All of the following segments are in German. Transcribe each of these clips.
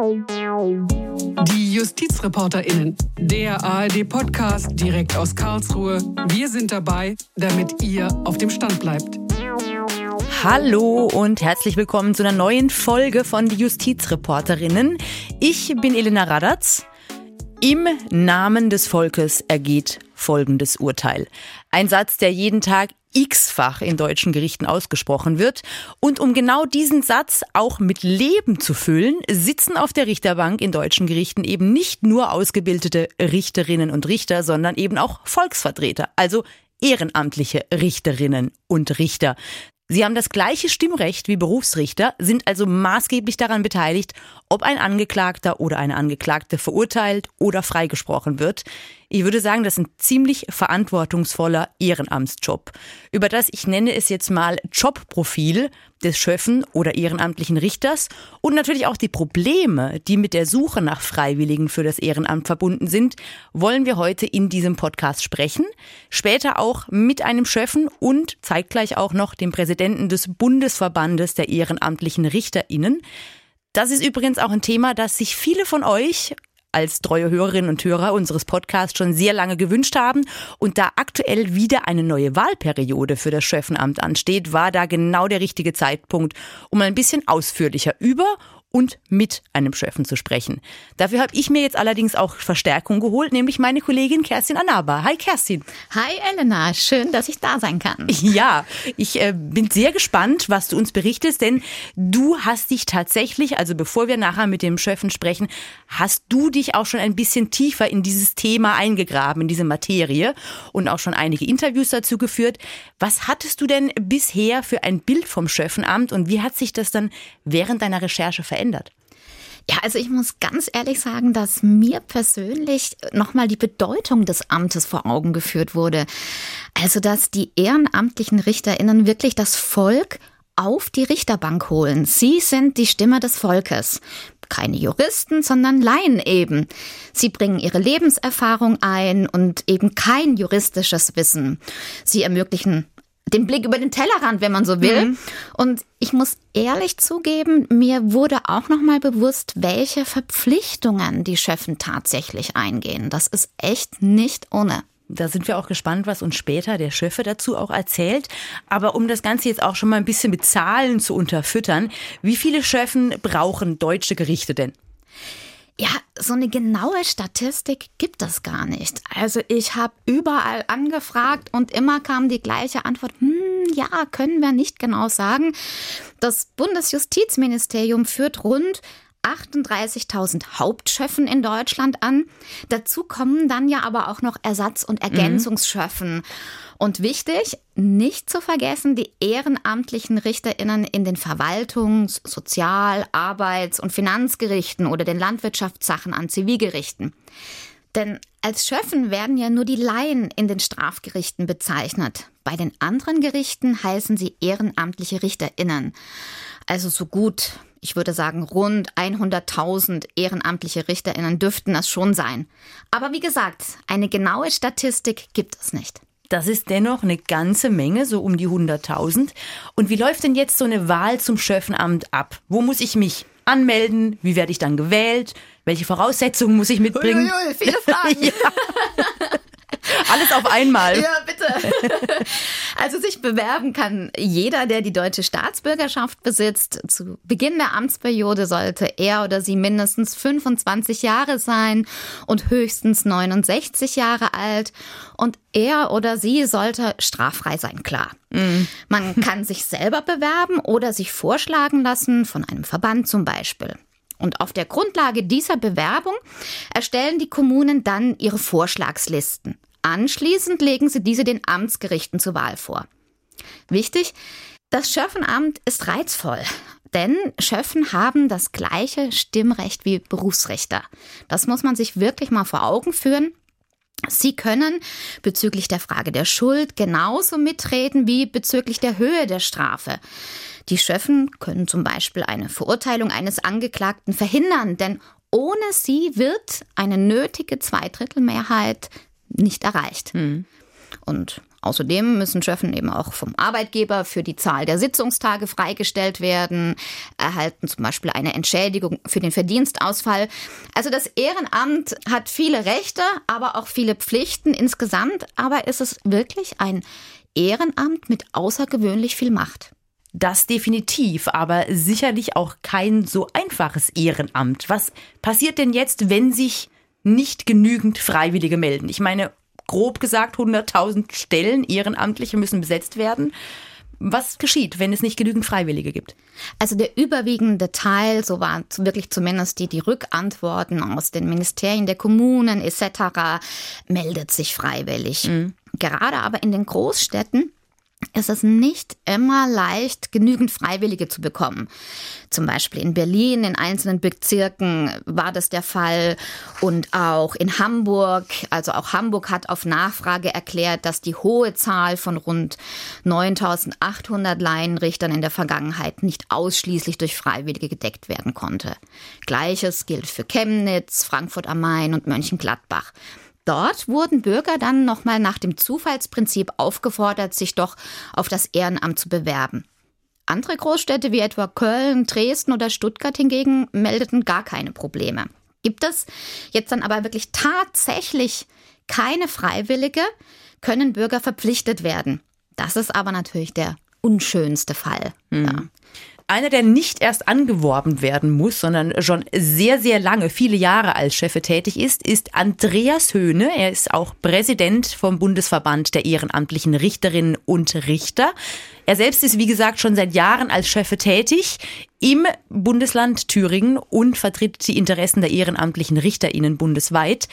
Die JustizreporterInnen, der ARD-Podcast direkt aus Karlsruhe. Wir sind dabei, damit ihr auf dem Stand bleibt. Hallo und herzlich willkommen zu einer neuen Folge von Die Justizreporterinnen. Ich bin Elena Radatz. Im Namen des Volkes ergeht folgendes Urteil. Ein Satz, der jeden Tag x-fach in deutschen Gerichten ausgesprochen wird. Und um genau diesen Satz auch mit Leben zu füllen, sitzen auf der Richterbank in deutschen Gerichten eben nicht nur ausgebildete Richterinnen und Richter, sondern eben auch Volksvertreter, also ehrenamtliche Richterinnen und Richter. Sie haben das gleiche Stimmrecht wie Berufsrichter, sind also maßgeblich daran beteiligt, ob ein Angeklagter oder eine Angeklagte verurteilt oder freigesprochen wird. Ich würde sagen, das ist ein ziemlich verantwortungsvoller Ehrenamtsjob. Über das ich nenne es jetzt mal Jobprofil des Schöffen oder ehrenamtlichen Richters und natürlich auch die Probleme, die mit der Suche nach Freiwilligen für das Ehrenamt verbunden sind, wollen wir heute in diesem Podcast sprechen. Später auch mit einem Schöffen und zeitgleich auch noch dem Präsidenten des Bundesverbandes der ehrenamtlichen RichterInnen. Das ist übrigens auch ein Thema, das sich viele von euch als treue Hörerinnen und Hörer unseres Podcasts schon sehr lange gewünscht haben. Und da aktuell wieder eine neue Wahlperiode für das Schöffenamt ansteht, war da genau der richtige Zeitpunkt, um ein bisschen ausführlicher über und mit einem Schöffen zu sprechen. Dafür habe ich mir jetzt allerdings auch Verstärkung geholt, nämlich meine Kollegin Kerstin Anaba. Hi Kerstin. Hi Elena, schön, dass ich da sein kann. Ja, ich äh, bin sehr gespannt, was du uns berichtest, denn du hast dich tatsächlich, also bevor wir nachher mit dem Schöffen sprechen, hast du dich auch schon ein bisschen tiefer in dieses Thema eingegraben, in diese Materie und auch schon einige Interviews dazu geführt. Was hattest du denn bisher für ein Bild vom Schöffenamt und wie hat sich das dann während deiner Recherche verändert? Verändert? Ja, also ich muss ganz ehrlich sagen, dass mir persönlich nochmal die Bedeutung des Amtes vor Augen geführt wurde. Also, dass die ehrenamtlichen RichterInnen wirklich das Volk auf die Richterbank holen. Sie sind die Stimme des Volkes. Keine Juristen, sondern Laien eben. Sie bringen ihre Lebenserfahrung ein und eben kein juristisches Wissen. Sie ermöglichen den Blick über den Tellerrand, wenn man so will. Mhm. Und ich muss ehrlich zugeben, mir wurde auch noch mal bewusst, welche Verpflichtungen die Chefen tatsächlich eingehen. Das ist echt nicht ohne. Da sind wir auch gespannt, was uns später der Schöffe dazu auch erzählt. Aber um das Ganze jetzt auch schon mal ein bisschen mit Zahlen zu unterfüttern, wie viele Schöffen brauchen deutsche Gerichte denn? Ja, so eine genaue Statistik gibt es gar nicht. Also ich habe überall angefragt und immer kam die gleiche Antwort, hm, ja, können wir nicht genau sagen. Das Bundesjustizministerium führt rund 38.000 Hauptschöffen in Deutschland an. Dazu kommen dann ja aber auch noch Ersatz- und Ergänzungsschöffen. Mhm. Und wichtig, nicht zu vergessen, die ehrenamtlichen RichterInnen in den Verwaltungs-, Sozial-, Arbeits- und Finanzgerichten oder den Landwirtschaftssachen an Zivilgerichten. Denn als Schöffen werden ja nur die Laien in den Strafgerichten bezeichnet. Bei den anderen Gerichten heißen sie ehrenamtliche RichterInnen. Also so gut, ich würde sagen, rund 100.000 ehrenamtliche RichterInnen dürften das schon sein. Aber wie gesagt, eine genaue Statistik gibt es nicht. Das ist dennoch eine ganze Menge, so um die 100.000. Und wie läuft denn jetzt so eine Wahl zum Schöffenamt ab? Wo muss ich mich anmelden? Wie werde ich dann gewählt? Welche Voraussetzungen muss ich mitbringen? Uiuiui, viele Fragen. ja. Alles auf einmal. Ja, bitte. Also sich bewerben kann jeder, der die deutsche Staatsbürgerschaft besitzt. Zu Beginn der Amtsperiode sollte er oder sie mindestens 25 Jahre sein und höchstens 69 Jahre alt. Und er oder sie sollte straffrei sein, klar. Mhm. Man kann sich selber bewerben oder sich vorschlagen lassen, von einem Verband zum Beispiel. Und auf der Grundlage dieser Bewerbung erstellen die Kommunen dann ihre Vorschlagslisten. Anschließend legen sie diese den Amtsgerichten zur Wahl vor. Wichtig, das Schöffenamt ist reizvoll, denn Schöffen haben das gleiche Stimmrecht wie Berufsrichter. Das muss man sich wirklich mal vor Augen führen. Sie können bezüglich der Frage der Schuld genauso mitreden wie bezüglich der Höhe der Strafe. Die Schöffen können zum Beispiel eine Verurteilung eines Angeklagten verhindern, denn ohne sie wird eine nötige Zweidrittelmehrheit nicht erreicht. Mhm. Und Außerdem müssen Schöffen eben auch vom Arbeitgeber für die Zahl der Sitzungstage freigestellt werden, erhalten zum Beispiel eine Entschädigung für den Verdienstausfall. Also das Ehrenamt hat viele Rechte, aber auch viele Pflichten insgesamt. Aber ist es wirklich ein Ehrenamt mit außergewöhnlich viel Macht? Das definitiv, aber sicherlich auch kein so einfaches Ehrenamt. Was passiert denn jetzt, wenn sich nicht genügend Freiwillige melden? Ich meine, grob gesagt 100.000 Stellen Ehrenamtliche müssen besetzt werden. Was geschieht, wenn es nicht genügend Freiwillige gibt? Also der überwiegende Teil, so waren wirklich zumindest die, die Rückantworten aus den Ministerien der Kommunen etc., meldet sich freiwillig. Mhm. Gerade aber in den Großstädten ist es nicht immer leicht, genügend Freiwillige zu bekommen. Zum Beispiel in Berlin, in einzelnen Bezirken war das der Fall und auch in Hamburg. Also auch Hamburg hat auf Nachfrage erklärt, dass die hohe Zahl von rund 9800 Laienrichtern in der Vergangenheit nicht ausschließlich durch Freiwillige gedeckt werden konnte. Gleiches gilt für Chemnitz, Frankfurt am Main und Mönchengladbach. Dort wurden Bürger dann nochmal nach dem Zufallsprinzip aufgefordert, sich doch auf das Ehrenamt zu bewerben. Andere Großstädte wie etwa Köln, Dresden oder Stuttgart hingegen meldeten gar keine Probleme. Gibt es jetzt dann aber wirklich tatsächlich keine Freiwillige, können Bürger verpflichtet werden. Das ist aber natürlich der unschönste Fall. Mhm. Ja. Einer, der nicht erst angeworben werden muss, sondern schon sehr, sehr lange, viele Jahre als Chefe tätig ist, ist Andreas Höhne. Er ist auch Präsident vom Bundesverband der ehrenamtlichen Richterinnen und Richter. Er selbst ist, wie gesagt, schon seit Jahren als Chefe tätig im Bundesland Thüringen und vertritt die Interessen der ehrenamtlichen RichterInnen bundesweit.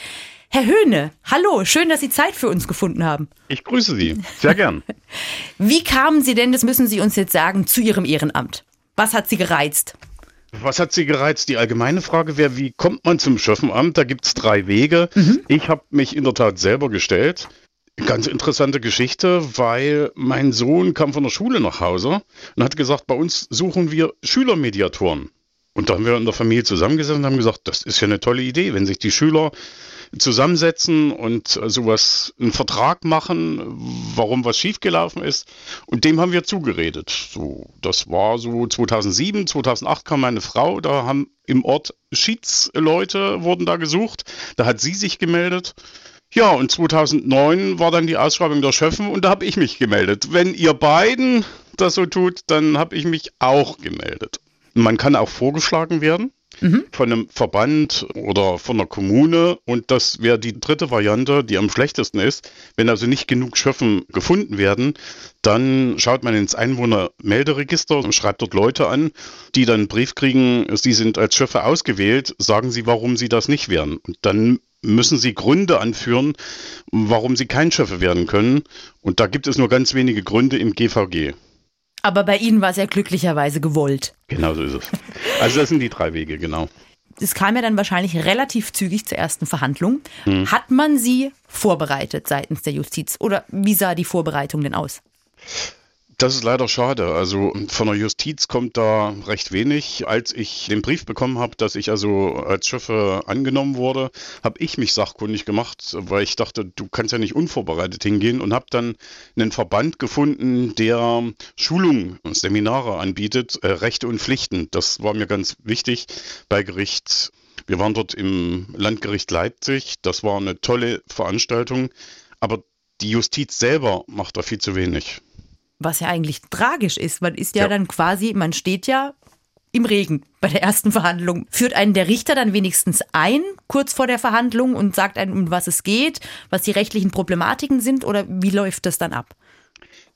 Herr Höhne, hallo, schön, dass Sie Zeit für uns gefunden haben. Ich grüße Sie, sehr gern. Wie kamen Sie denn, das müssen Sie uns jetzt sagen, zu Ihrem Ehrenamt? Was hat Sie gereizt? Was hat Sie gereizt? Die allgemeine Frage wäre, wie kommt man zum Schöffenamt? Da gibt es drei Wege. Mhm. Ich habe mich in der Tat selber gestellt. Ganz interessante Geschichte, weil mein Sohn kam von der Schule nach Hause und hat gesagt, bei uns suchen wir Schülermediatoren. Und da haben wir in der Familie zusammengesessen und haben gesagt, das ist ja eine tolle Idee, wenn sich die Schüler zusammensetzen und sowas, einen Vertrag machen, warum was schiefgelaufen ist. Und dem haben wir zugeredet. So, das war so 2007, 2008 kam meine Frau, da haben im Ort Schiedsleute wurden da gesucht. Da hat sie sich gemeldet. Ja, und 2009 war dann die Ausschreibung der Schöffen und da habe ich mich gemeldet. Wenn ihr beiden das so tut, dann habe ich mich auch gemeldet. Man kann auch vorgeschlagen werden mhm. von einem Verband oder von einer Kommune. Und das wäre die dritte Variante, die am schlechtesten ist. Wenn also nicht genug Schöffen gefunden werden, dann schaut man ins Einwohnermelderegister und schreibt dort Leute an, die dann einen Brief kriegen, sie sind als Schöffe ausgewählt, sagen sie, warum sie das nicht wären. Und dann müssen sie Gründe anführen, warum sie kein Schöffe werden können. Und da gibt es nur ganz wenige Gründe im GVG. Aber bei Ihnen war es ja glücklicherweise gewollt. Genau so ist es. Also das sind die drei Wege, genau. Es kam ja dann wahrscheinlich relativ zügig zur ersten Verhandlung. Hm. Hat man sie vorbereitet seitens der Justiz oder wie sah die Vorbereitung denn aus? Das ist leider schade. Also von der Justiz kommt da recht wenig. Als ich den Brief bekommen habe, dass ich also als Schiffe angenommen wurde, habe ich mich sachkundig gemacht, weil ich dachte, du kannst ja nicht unvorbereitet hingehen und habe dann einen Verband gefunden, der Schulungen und Seminare anbietet, äh, Rechte und Pflichten. Das war mir ganz wichtig bei Gericht. Wir waren dort im Landgericht Leipzig. Das war eine tolle Veranstaltung. Aber die Justiz selber macht da viel zu wenig was ja eigentlich tragisch ist. Man ist ja, ja, dann quasi, man steht ja im Regen bei der ersten Verhandlung. Führt einen der Richter dann wenigstens ein, kurz vor der Verhandlung, und sagt einem, um was es geht, was die rechtlichen Problematiken sind, oder wie läuft das dann ab?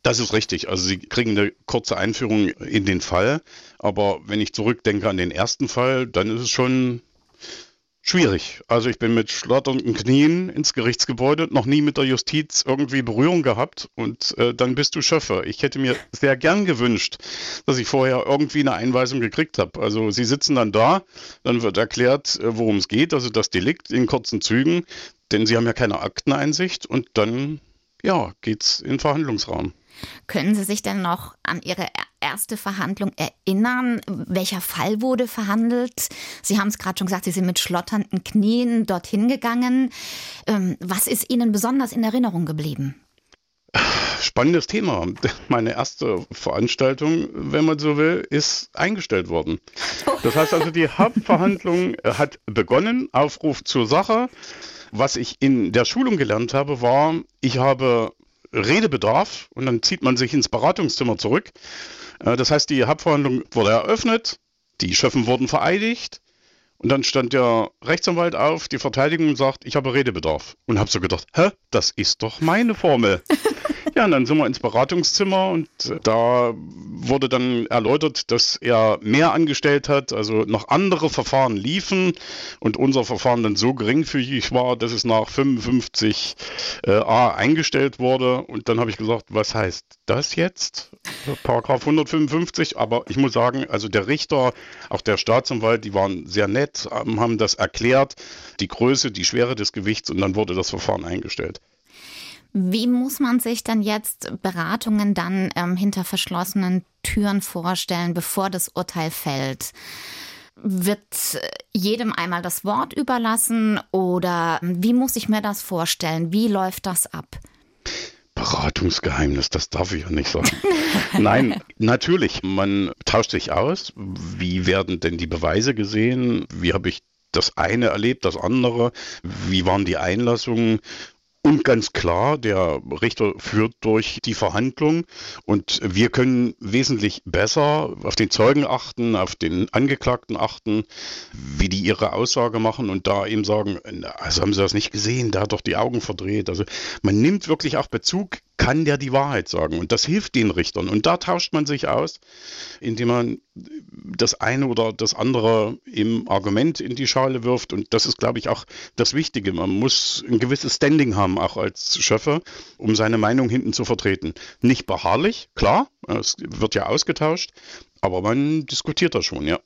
Das ist richtig. Also Sie kriegen eine kurze Einführung in den Fall. Aber wenn ich zurückdenke an den ersten Fall, dann ist es schon Schwierig. Also ich bin mit schlotternden Knien ins Gerichtsgebäude, noch nie mit der Justiz irgendwie Berührung gehabt und äh, dann bist du Schöffer. Ich hätte mir sehr gern gewünscht, dass ich vorher irgendwie eine Einweisung gekriegt habe. Also sie sitzen dann da, dann wird erklärt, äh, worum es geht, also das Delikt in kurzen Zügen, denn sie haben ja keine Akteneinsicht und dann ja, geht's in den Verhandlungsraum. Können Sie sich denn noch an Ihre erste Verhandlung erinnern? Welcher Fall wurde verhandelt? Sie haben es gerade schon gesagt, Sie sind mit schlotternden Knien dorthin gegangen. Ähm, was ist Ihnen besonders in Erinnerung geblieben? spannendes Thema. Meine erste Veranstaltung, wenn man so will, ist eingestellt worden. Das heißt also, die Hauptverhandlung hat begonnen, Aufruf zur Sache. Was ich in der Schulung gelernt habe, war, ich habe Redebedarf und dann zieht man sich ins Beratungszimmer zurück. Äh, das heißt, die Hauptverhandlung wurde eröffnet, die Schöffen wurden vereidigt und dann stand der Rechtsanwalt auf, die Verteidigung sagt, ich habe Redebedarf. Und habe so gedacht, hä, das ist doch meine Formel. Ja, und dann sind wir ins Beratungszimmer und da wurde dann erläutert, dass er mehr angestellt hat, also noch andere Verfahren liefen und unser Verfahren dann so geringfügig war, dass es nach 55a äh, eingestellt wurde. Und dann habe ich gesagt, was heißt das jetzt? Paragraph 155. Aber ich muss sagen, also der Richter, auch der Staatsanwalt, die waren sehr nett, haben das erklärt, die Größe, die Schwere des Gewichts und dann wurde das Verfahren eingestellt. Wie muss man sich dann jetzt Beratungen dann ähm, hinter verschlossenen Türen vorstellen, bevor das Urteil fällt? Wird jedem einmal das Wort überlassen oder wie muss ich mir das vorstellen? Wie läuft das ab? Beratungsgeheimnis, das darf ich ja nicht sagen. Nein, natürlich, man tauscht sich aus. Wie werden denn die Beweise gesehen? Wie habe ich das eine erlebt, das andere? Wie waren die Einlassungen? Und ganz klar, der Richter führt durch die Verhandlung und wir können wesentlich besser auf den Zeugen achten, auf den Angeklagten achten, wie die ihre Aussage machen und da eben sagen, also haben sie das nicht gesehen, der hat doch die Augen verdreht. Also man nimmt wirklich auch Bezug kann der die Wahrheit sagen. Und das hilft den Richtern. Und da tauscht man sich aus, indem man das eine oder das andere im Argument in die Schale wirft. Und das ist, glaube ich, auch das Wichtige. Man muss ein gewisses Standing haben, auch als Schöffer, um seine Meinung hinten zu vertreten. Nicht beharrlich, klar, es wird ja ausgetauscht, aber man diskutiert das schon, ja.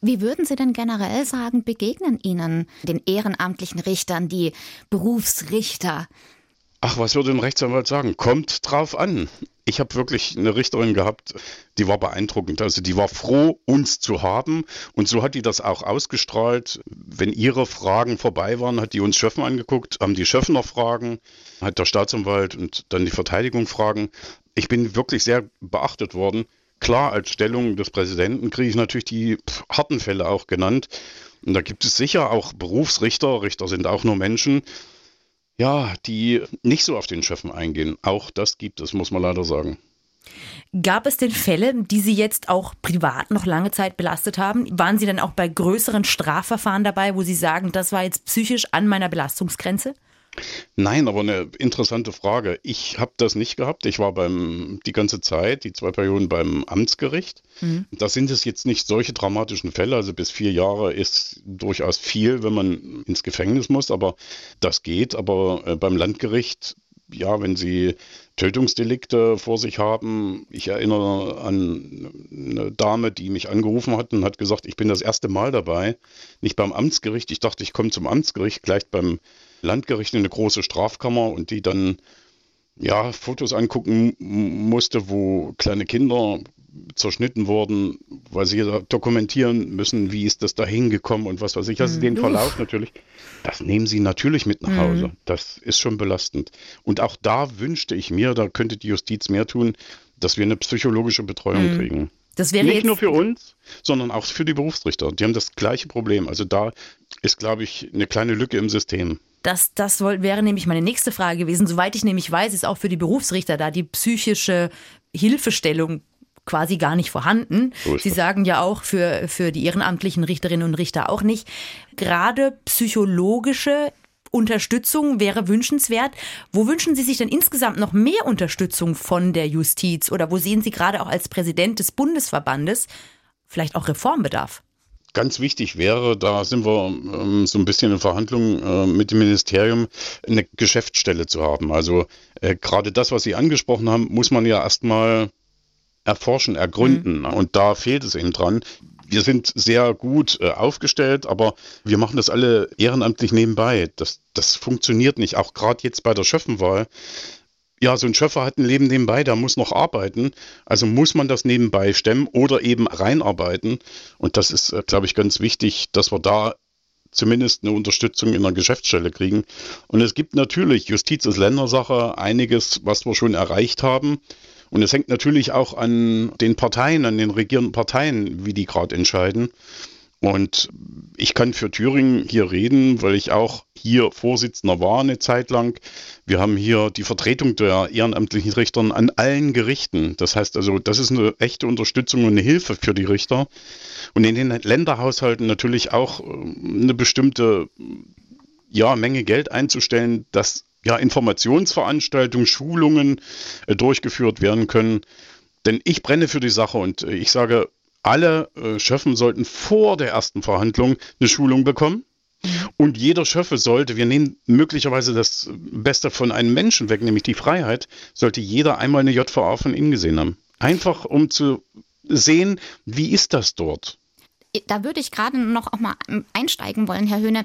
Wie würden Sie denn generell sagen, begegnen Ihnen den ehrenamtlichen Richtern, die Berufsrichter? Ach, was würde ein Rechtsanwalt sagen? Kommt drauf an. Ich habe wirklich eine Richterin gehabt, die war beeindruckend. Also die war froh, uns zu haben. Und so hat die das auch ausgestrahlt. Wenn ihre Fragen vorbei waren, hat die uns Schöffen angeguckt, haben die Schöffen noch Fragen, hat der Staatsanwalt und dann die Verteidigung Fragen. Ich bin wirklich sehr beachtet worden. Klar, als Stellung des Präsidenten kriege ich natürlich die harten Fälle auch genannt. Und da gibt es sicher auch Berufsrichter. Richter sind auch nur Menschen ja, die nicht so auf den Schöffen eingehen. Auch das gibt es, muss man leider sagen. Gab es denn Fälle, die Sie jetzt auch privat noch lange Zeit belastet haben? Waren Sie dann auch bei größeren Strafverfahren dabei, wo Sie sagen, das war jetzt psychisch an meiner Belastungsgrenze? Nein, aber eine interessante Frage. Ich habe das nicht gehabt. Ich war beim die ganze Zeit, die zwei Perioden beim Amtsgericht. Mhm. Da sind es jetzt nicht solche dramatischen Fälle. Also bis vier Jahre ist durchaus viel, wenn man ins Gefängnis muss, aber das geht. Aber äh, beim Landgericht, ja, wenn Sie Tötungsdelikte vor sich haben. Ich erinnere an eine Dame, die mich angerufen hat und hat gesagt, ich bin das erste Mal dabei, nicht beim Amtsgericht. Ich dachte, ich komme zum Amtsgericht, gleich beim Landgericht in eine große Strafkammer und die dann ja Fotos angucken musste, wo kleine Kinder zerschnitten wurden, weil sie dokumentieren müssen, wie ist das da hingekommen und was weiß ich. Also mhm. den Verlauf natürlich, das nehmen sie natürlich mit nach Hause. Mhm. Das ist schon belastend. Und auch da wünschte ich mir, da könnte die Justiz mehr tun, dass wir eine psychologische Betreuung mhm. kriegen. Das wäre Nicht nur für uns, sondern auch für die Berufsrichter. Die haben das gleiche Problem. Also da ist, glaube ich, eine kleine Lücke im System. Das, das wäre nämlich meine nächste Frage gewesen. Soweit ich nämlich weiß, ist auch für die Berufsrichter da die psychische Hilfestellung quasi gar nicht vorhanden. So Sie sagen ja auch für, für die ehrenamtlichen Richterinnen und Richter auch nicht. Gerade psychologische Unterstützung wäre wünschenswert. Wo wünschen Sie sich denn insgesamt noch mehr Unterstützung von der Justiz? Oder wo sehen Sie gerade auch als Präsident des Bundesverbandes vielleicht auch Reformbedarf? Ganz wichtig wäre, da sind wir ähm, so ein bisschen in Verhandlungen äh, mit dem Ministerium, eine Geschäftsstelle zu haben. Also äh, gerade das, was Sie angesprochen haben, muss man ja erstmal erforschen, ergründen. Mhm. Und da fehlt es eben dran. Wir sind sehr gut äh, aufgestellt, aber wir machen das alle ehrenamtlich nebenbei. Das, das funktioniert nicht. Auch gerade jetzt bei der Schöffenwahl ja, so ein Schöffer hat ein Leben nebenbei, der muss noch arbeiten. Also muss man das nebenbei stemmen oder eben reinarbeiten. Und das ist, äh, glaube ich, ganz wichtig, dass wir da zumindest eine Unterstützung in der Geschäftsstelle kriegen. Und es gibt natürlich, Justiz ist Ländersache, einiges, was wir schon erreicht haben. Und es hängt natürlich auch an den Parteien, an den regierenden Parteien, wie die gerade entscheiden. Und ich kann für Thüringen hier reden, weil ich auch hier Vorsitzender war eine Zeit lang. Wir haben hier die Vertretung der ehrenamtlichen Richter an allen Gerichten. Das heißt also, das ist eine echte Unterstützung und eine Hilfe für die Richter. Und in den Länderhaushalten natürlich auch äh, eine bestimmte ja, Menge Geld einzustellen, dass ja, Informationsveranstaltungen, Schulungen äh, durchgeführt werden können. Denn ich brenne für die Sache und äh, ich sage, alle äh, Schöffen sollten vor der ersten Verhandlung eine Schulung bekommen. Mhm. Und jeder Schöffe sollte, wir nehmen möglicherweise das Beste von einem Menschen weg, nämlich die Freiheit, sollte jeder einmal eine JVA von Ihnen gesehen haben. Einfach um zu sehen, wie ist das dort? da würde ich gerade noch auch mal einsteigen wollen, Herr Höhne.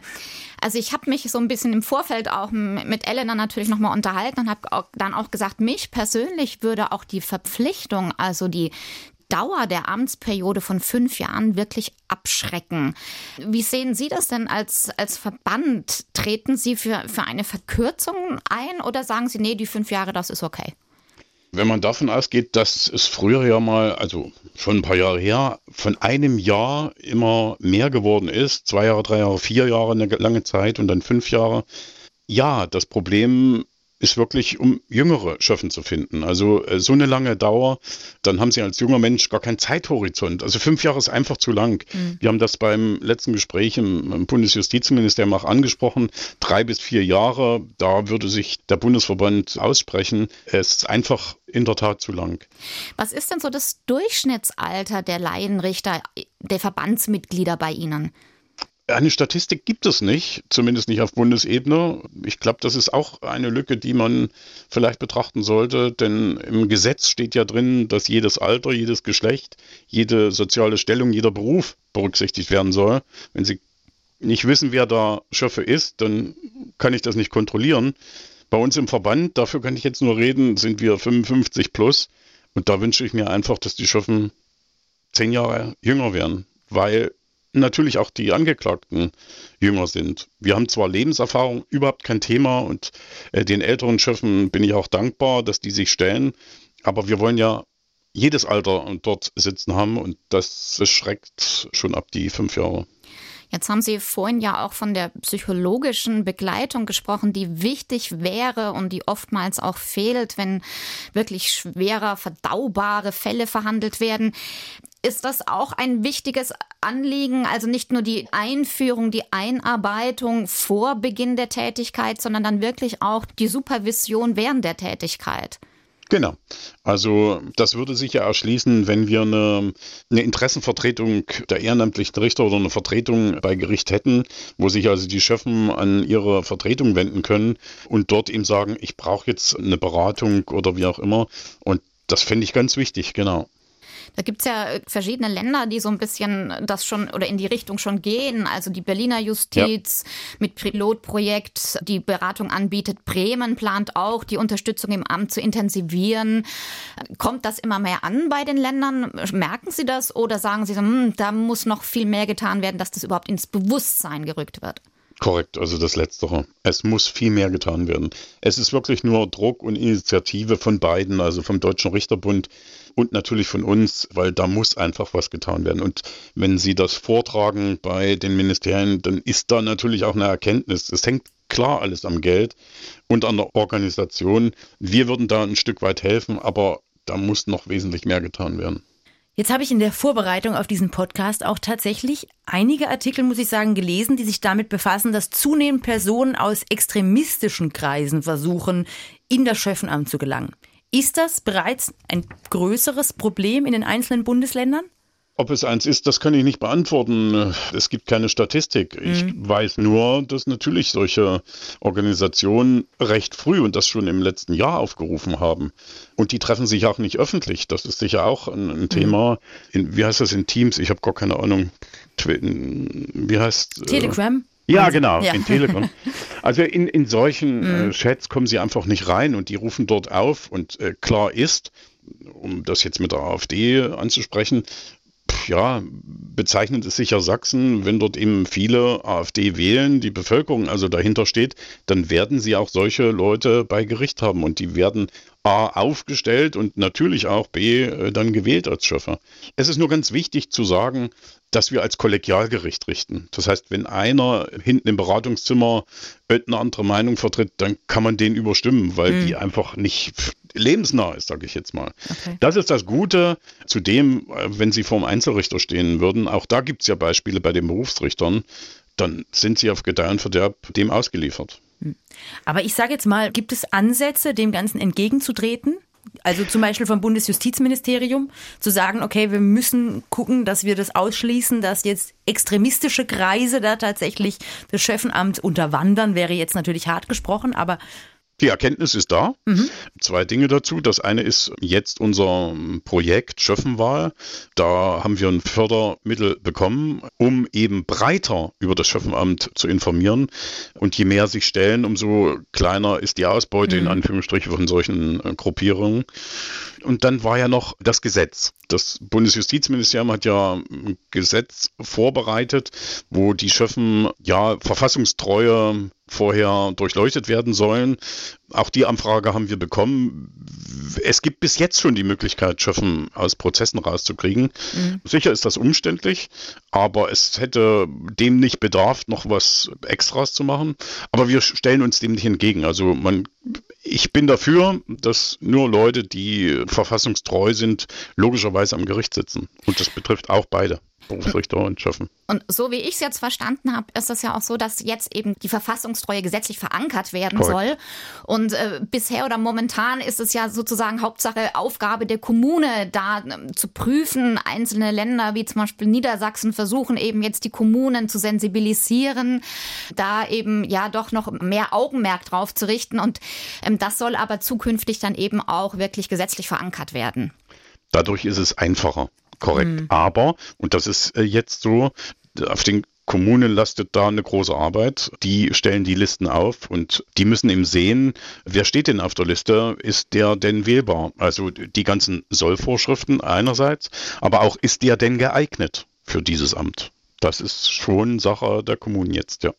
Also ich habe mich so ein bisschen im Vorfeld auch mit Elena natürlich noch mal unterhalten und habe dann auch gesagt, mich persönlich würde auch die Verpflichtung, also die Dauer der Amtsperiode von fünf Jahren wirklich abschrecken. Wie sehen Sie das denn als, als Verband? Treten Sie für, für eine Verkürzung ein oder sagen Sie, nee, die fünf Jahre, das ist okay? Wenn man davon ausgeht, dass es früher ja mal, also schon ein paar Jahre her, von einem Jahr immer mehr geworden ist, zwei Jahre, drei Jahre, vier Jahre, eine lange Zeit und dann fünf Jahre. Ja, das Problem ist wirklich, um jüngere Schöffen zu finden. Also äh, so eine lange Dauer, dann haben sie als junger Mensch gar keinen Zeithorizont. Also fünf Jahre ist einfach zu lang. Mhm. Wir haben das beim letzten Gespräch im, im Bundesjustizministerium auch angesprochen. Drei bis vier Jahre, da würde sich der Bundesverband aussprechen. Es ist einfach in der Tat zu lang. Was ist denn so das Durchschnittsalter der Laienrichter, der Verbandsmitglieder bei Ihnen? Eine Statistik gibt es nicht, zumindest nicht auf Bundesebene. Ich glaube, das ist auch eine Lücke, die man vielleicht betrachten sollte, denn im Gesetz steht ja drin, dass jedes Alter, jedes Geschlecht, jede soziale Stellung, jeder Beruf berücksichtigt werden soll. Wenn Sie nicht wissen, wer da Schöffe ist, dann kann ich das nicht kontrollieren. Bei uns im Verband, dafür kann ich jetzt nur reden, sind wir 55 plus. Und da wünsche ich mir einfach, dass die Schöffen zehn Jahre jünger werden, weil natürlich auch die Angeklagten jünger sind. Wir haben zwar Lebenserfahrung, überhaupt kein Thema und äh, den älteren Schöffen bin ich auch dankbar, dass die sich stellen, aber wir wollen ja jedes Alter dort sitzen haben und das schreckt schon ab die fünf Jahre. Jetzt haben Sie vorhin ja auch von der psychologischen Begleitung gesprochen, die wichtig wäre und die oftmals auch fehlt, wenn wirklich schwerer, verdaubare Fälle verhandelt werden. Ist das auch ein wichtiges Anliegen, also nicht nur die Einführung, die Einarbeitung vor Beginn der Tätigkeit, sondern dann wirklich auch die Supervision während der Tätigkeit? Genau. Also das würde sich ja erschließen, wenn wir eine, eine, Interessenvertretung der ehrenamtlichen Richter oder eine Vertretung bei Gericht hätten, wo sich also die Chefen an ihre Vertretung wenden können und dort ihm sagen, ich brauche jetzt eine Beratung oder wie auch immer. Und das fände ich ganz wichtig, genau. Da gibt es ja äh, verschiedene Länder, die so ein bisschen das schon oder in die Richtung schon gehen. Also die Berliner Justiz ja. mit Pilotprojekt, die Beratung anbietet. Bremen plant auch, die Unterstützung im Amt zu intensivieren. Kommt das immer mehr an bei den Ländern? Merken Sie das oder sagen Sie, hm, da muss noch viel mehr getan werden, dass das überhaupt ins Bewusstsein gerückt wird? Korrekt, also das Letztere. Es muss viel mehr getan werden. Es ist wirklich nur Druck und Initiative von beiden, also vom Deutschen Richterbund und natürlich von uns, weil da muss einfach was getan werden. Und wenn Sie das vortragen bei den Ministerien, dann ist da natürlich auch eine Erkenntnis. Es hängt klar alles am Geld und an der Organisation. Wir würden da ein Stück weit helfen, aber da muss noch wesentlich mehr getan werden. Jetzt habe ich in der Vorbereitung auf diesen Podcast auch tatsächlich einige Artikel, muss ich sagen, gelesen, die sich damit befassen, dass zunehmend Personen aus extremistischen Kreisen versuchen, in das Schöffenamt zu gelangen. Ist das bereits ein größeres Problem in den einzelnen Bundesländern? Ob es eins ist, das kann ich nicht beantworten. Es gibt keine Statistik. Ich mhm. weiß nur, dass natürlich solche Organisationen recht früh und das schon im letzten Jahr aufgerufen haben. Und die treffen sich auch nicht öffentlich. Das ist sicher auch ein, ein mhm. Thema. In, wie heißt das in Teams? Ich habe gar keine Ahnung. Wie heißt äh, Telegram? Äh, ja, genau, ja. in Telegram. Also in, in solchen äh, mhm. Chats kommen sie einfach nicht rein und die rufen dort auf. Und äh, klar ist, um das jetzt mit der AfD anzusprechen, ja, bezeichnet es sicher Sachsen, wenn dort eben viele AfD wählen, die Bevölkerung also dahinter steht, dann werden sie auch solche Leute bei Gericht haben und die werden A aufgestellt und natürlich auch B äh, dann gewählt als Schöffer. Es ist nur ganz wichtig zu sagen, dass wir als Kollegialgericht richten. Das heißt, wenn einer hinten im Beratungszimmer eine andere Meinung vertritt, dann kann man den überstimmen, weil mhm. die einfach nicht lebensnah ist, sage ich jetzt mal. Okay. Das ist das Gute. Zudem, äh, wenn Sie vor dem Einzelrichter stehen würden, auch da gibt es ja Beispiele bei den Berufsrichtern, dann sind sie auf Gedeih und Verderb dem ausgeliefert. Hm. Aber ich sage jetzt mal, gibt es Ansätze, dem Ganzen entgegenzutreten? Also zum Beispiel vom Bundesjustizministerium zu sagen, okay, wir müssen gucken, dass wir das ausschließen, dass jetzt extremistische Kreise da tatsächlich das Schöffenamt unterwandern, wäre jetzt natürlich hart gesprochen, aber die Erkenntnis ist da. Mhm. Zwei Dinge dazu. Das eine ist jetzt unser Projekt Schöffenwahl. Da haben wir ein Fördermittel bekommen, um eben breiter über das Schöffenamt zu informieren. Und je mehr sich stellen, umso kleiner ist die Ausbeute mhm. in Anführungsstrichen von solchen äh, Gruppierungen. Und dann war ja noch das Gesetz. Das Bundesjustizministerium hat ja ein Gesetz vorbereitet, wo die Schöffen ja verfassungstreue vorher durchleuchtet werden sollen. Auch die Anfrage haben wir bekommen. Es gibt bis jetzt schon die Möglichkeit, Schöffen aus Prozessen rauszukriegen. Mhm. Sicher ist das umständlich, aber es hätte dem nicht bedarf, noch was Extras zu machen. Aber wir stellen uns dem nicht entgegen. Also man, ich bin dafür, dass nur Leute, die verfassungstreu sind, logischerweise am Gericht sitzen. Und das betrifft auch beide. Berufsrichter und schaffen. Und so wie ich es jetzt verstanden habe, ist es ja auch so, dass jetzt eben die Verfassungstreue gesetzlich verankert werden Correct. soll. Und äh, bisher oder momentan ist es ja sozusagen Hauptsache Aufgabe der Kommune, da äh, zu prüfen. Einzelne Länder wie zum Beispiel Niedersachsen versuchen eben jetzt die Kommunen zu sensibilisieren, da eben ja doch noch mehr Augenmerk drauf zu richten. Und ähm, das soll aber zukünftig dann eben auch wirklich gesetzlich verankert werden. Dadurch ist es einfacher korrekt. Mhm. Aber, und das ist äh, jetzt so, auf den Kommunen lastet da eine große Arbeit. Die stellen die Listen auf und die müssen eben sehen, wer steht denn auf der Liste, ist der denn wählbar? Also die ganzen Sollvorschriften einerseits, aber auch ist der denn geeignet für dieses Amt? Das ist schon Sache der Kommunen jetzt, ja.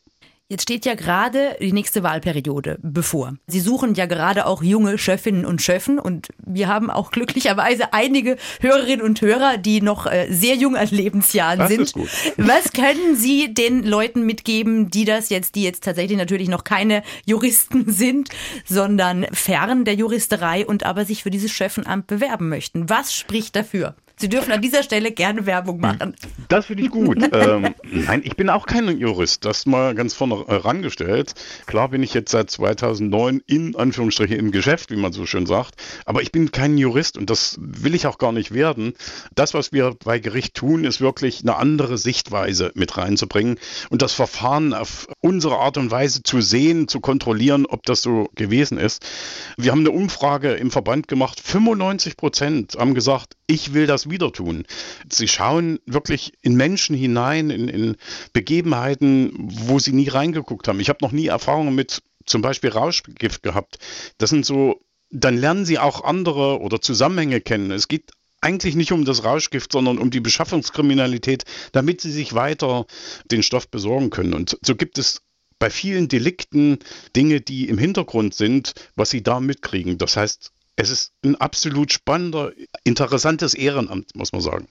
Jetzt steht ja gerade die nächste Wahlperiode bevor. Sie suchen ja gerade auch junge Schöffinnen und Schöffen und wir haben auch glücklicherweise einige Hörerinnen und Hörer, die noch äh, sehr jung an Lebensjahren das sind. Was können Sie den Leuten mitgeben, die das jetzt, die jetzt tatsächlich natürlich noch keine Juristen sind, sondern fern der Juristerei und aber sich für dieses Schöffenamt bewerben möchten? Was spricht dafür? Sie dürfen an dieser Stelle gerne Werbung machen. Das finde ich gut. ähm, nein, ich bin auch kein Jurist, das mal ganz vorne herangestellt. Klar bin ich jetzt seit 2009 in Anführungsstrichen im Geschäft, wie man so schön sagt, aber ich bin kein Jurist und das will ich auch gar nicht werden. Das, was wir bei Gericht tun, ist wirklich eine andere Sichtweise mit reinzubringen und das Verfahren auf unsere Art und Weise zu sehen, zu kontrollieren, ob das so gewesen ist. Wir haben eine Umfrage im Verband gemacht. 95 Prozent haben gesagt, ich will das wieder tun. Sie schauen wirklich in Menschen hinein, in, in Begebenheiten, wo sie nie reingeguckt haben. Ich habe noch nie Erfahrungen mit zum Beispiel Rauschgift gehabt. Das sind so, dann lernen sie auch andere oder Zusammenhänge kennen. Es geht eigentlich nicht um das Rauschgift, sondern um die Beschaffungskriminalität, damit sie sich weiter den Stoff besorgen können. Und so gibt es bei vielen Delikten Dinge, die im Hintergrund sind, was sie da mitkriegen. Das heißt, es ist ein absolut spannender, interessantes Ehrenamt, muss man sagen.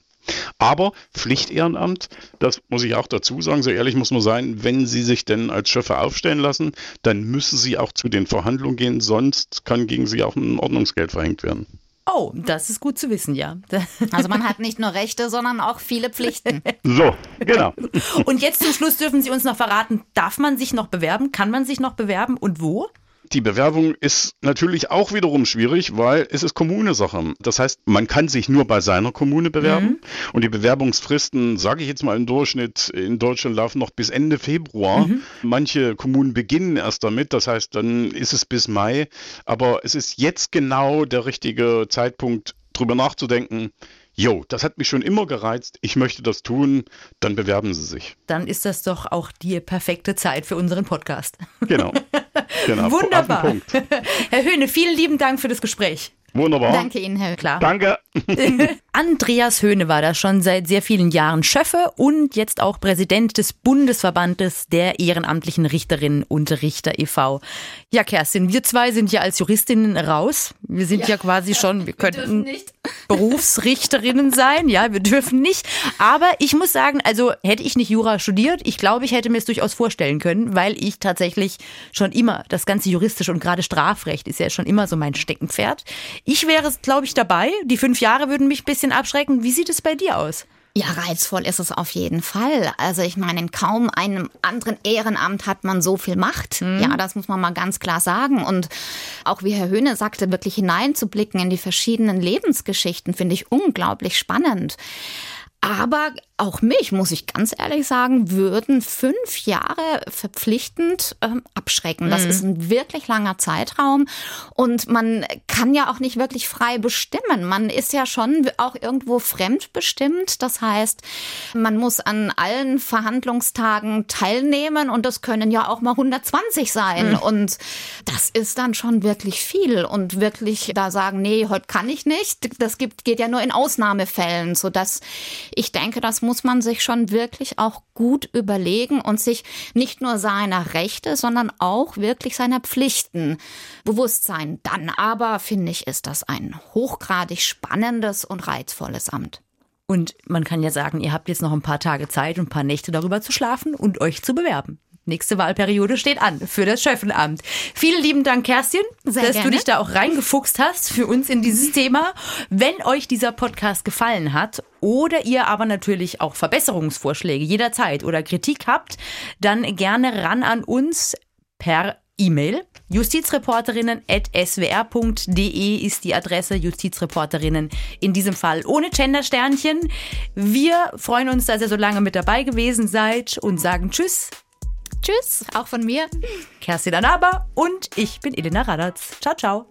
Aber Pflichtehrenamt, das muss ich auch dazu sagen, so ehrlich muss man sein, wenn Sie sich denn als Schöffe aufstellen lassen, dann müssen Sie auch zu den Verhandlungen gehen, sonst kann gegen Sie auch ein Ordnungsgeld verhängt werden. Oh, das ist gut zu wissen, ja. Also man hat nicht nur Rechte, sondern auch viele Pflichten. So, genau. Und jetzt zum Schluss dürfen Sie uns noch verraten, darf man sich noch bewerben? Kann man sich noch bewerben und wo? Die Bewerbung ist natürlich auch wiederum schwierig, weil es ist Kommunesache. Das heißt, man kann sich nur bei seiner Kommune bewerben mhm. und die Bewerbungsfristen, sage ich jetzt mal im Durchschnitt, in Deutschland laufen noch bis Ende Februar. Mhm. Manche Kommunen beginnen erst damit, das heißt, dann ist es bis Mai. Aber es ist jetzt genau der richtige Zeitpunkt, drüber nachzudenken, Jo, das hat mich schon immer gereizt, ich möchte das tun, dann bewerben Sie sich. Dann ist das doch auch die perfekte Zeit für unseren Podcast. Genau. genau. Wunderbar. Herr Höhne, vielen lieben Dank für das Gespräch. Wunderbar. Danke Ihnen, Herr Klar. Danke. Andreas Höhne war da schon seit sehr vielen Jahren Schöffe und jetzt auch Präsident des Bundesverbandes der ehrenamtlichen Richterinnen und Richter e.V. Ja, Kerstin, wir zwei sind ja als Juristinnen raus. Wir sind ja, quasi schon, wir könnten Berufsrichterinnen sein. Ja, wir dürfen nicht. Aber ich muss sagen, also hätte ich nicht Jura studiert, ich glaube, ich hätte mir es durchaus vorstellen können, weil ich tatsächlich schon immer das ganze juristische und gerade Strafrecht ist ja schon immer so mein Steckenpferd. Ich wäre, glaube ich, dabei. Die fünf Jahre würden mich ein bisschen abschrecken. Wie sieht es bei dir aus? Ja, reizvoll ist es auf jeden Fall. Also ich meine, in kaum einem anderen Ehrenamt hat man so viel Macht. Mhm. Ja, das muss man mal ganz klar sagen. Und auch wie Herr Höhne sagte, wirklich hineinzublicken in die verschiedenen Lebensgeschichten, finde ich unglaublich spannend. Aber auch mich, muss ich ganz ehrlich sagen, würden fünf Jahre verpflichtend ähm, abschrecken. Das mhm. ist ein wirklich langer Zeitraum und man kann ja auch nicht wirklich frei bestimmen. Man ist ja schon auch irgendwo fremdbestimmt. Das heißt, man muss an allen Verhandlungstagen teilnehmen und das können ja auch mal 120 sein. Mhm. Und das ist dann schon wirklich viel und wirklich da sagen, nee, heute kann ich nicht. Das gibt, geht ja nur in Ausnahmefällen, sodass ich denke, das muss muss man sich schon wirklich auch gut überlegen und sich nicht nur seiner Rechte, sondern auch wirklich seiner Pflichten bewusst sein. Dann aber, finde ich, ist das ein hochgradig spannendes und reizvolles Amt. Und man kann ja sagen, ihr habt jetzt noch ein paar Tage Zeit und ein paar Nächte darüber zu schlafen und euch zu bewerben. Nächste Wahlperiode steht an für das Schöffenamt. Vielen lieben Dank, Kerstin, Sehr dass gerne. du dich da auch reingefuchst hast für uns in dieses Thema. Wenn euch dieser Podcast gefallen hat oder ihr aber natürlich auch Verbesserungsvorschläge jederzeit oder Kritik habt, dann gerne ran an uns per E-Mail. Justizreporterinnen.swr.de ist die Adresse Justizreporterinnen in diesem Fall ohne Gendersternchen. Wir freuen uns, dass ihr so lange mit dabei gewesen seid und sagen Tschüss. Tschüss, auch von mir. Kerstin Anaba und ich bin Elena Radatz. Ciao, ciao.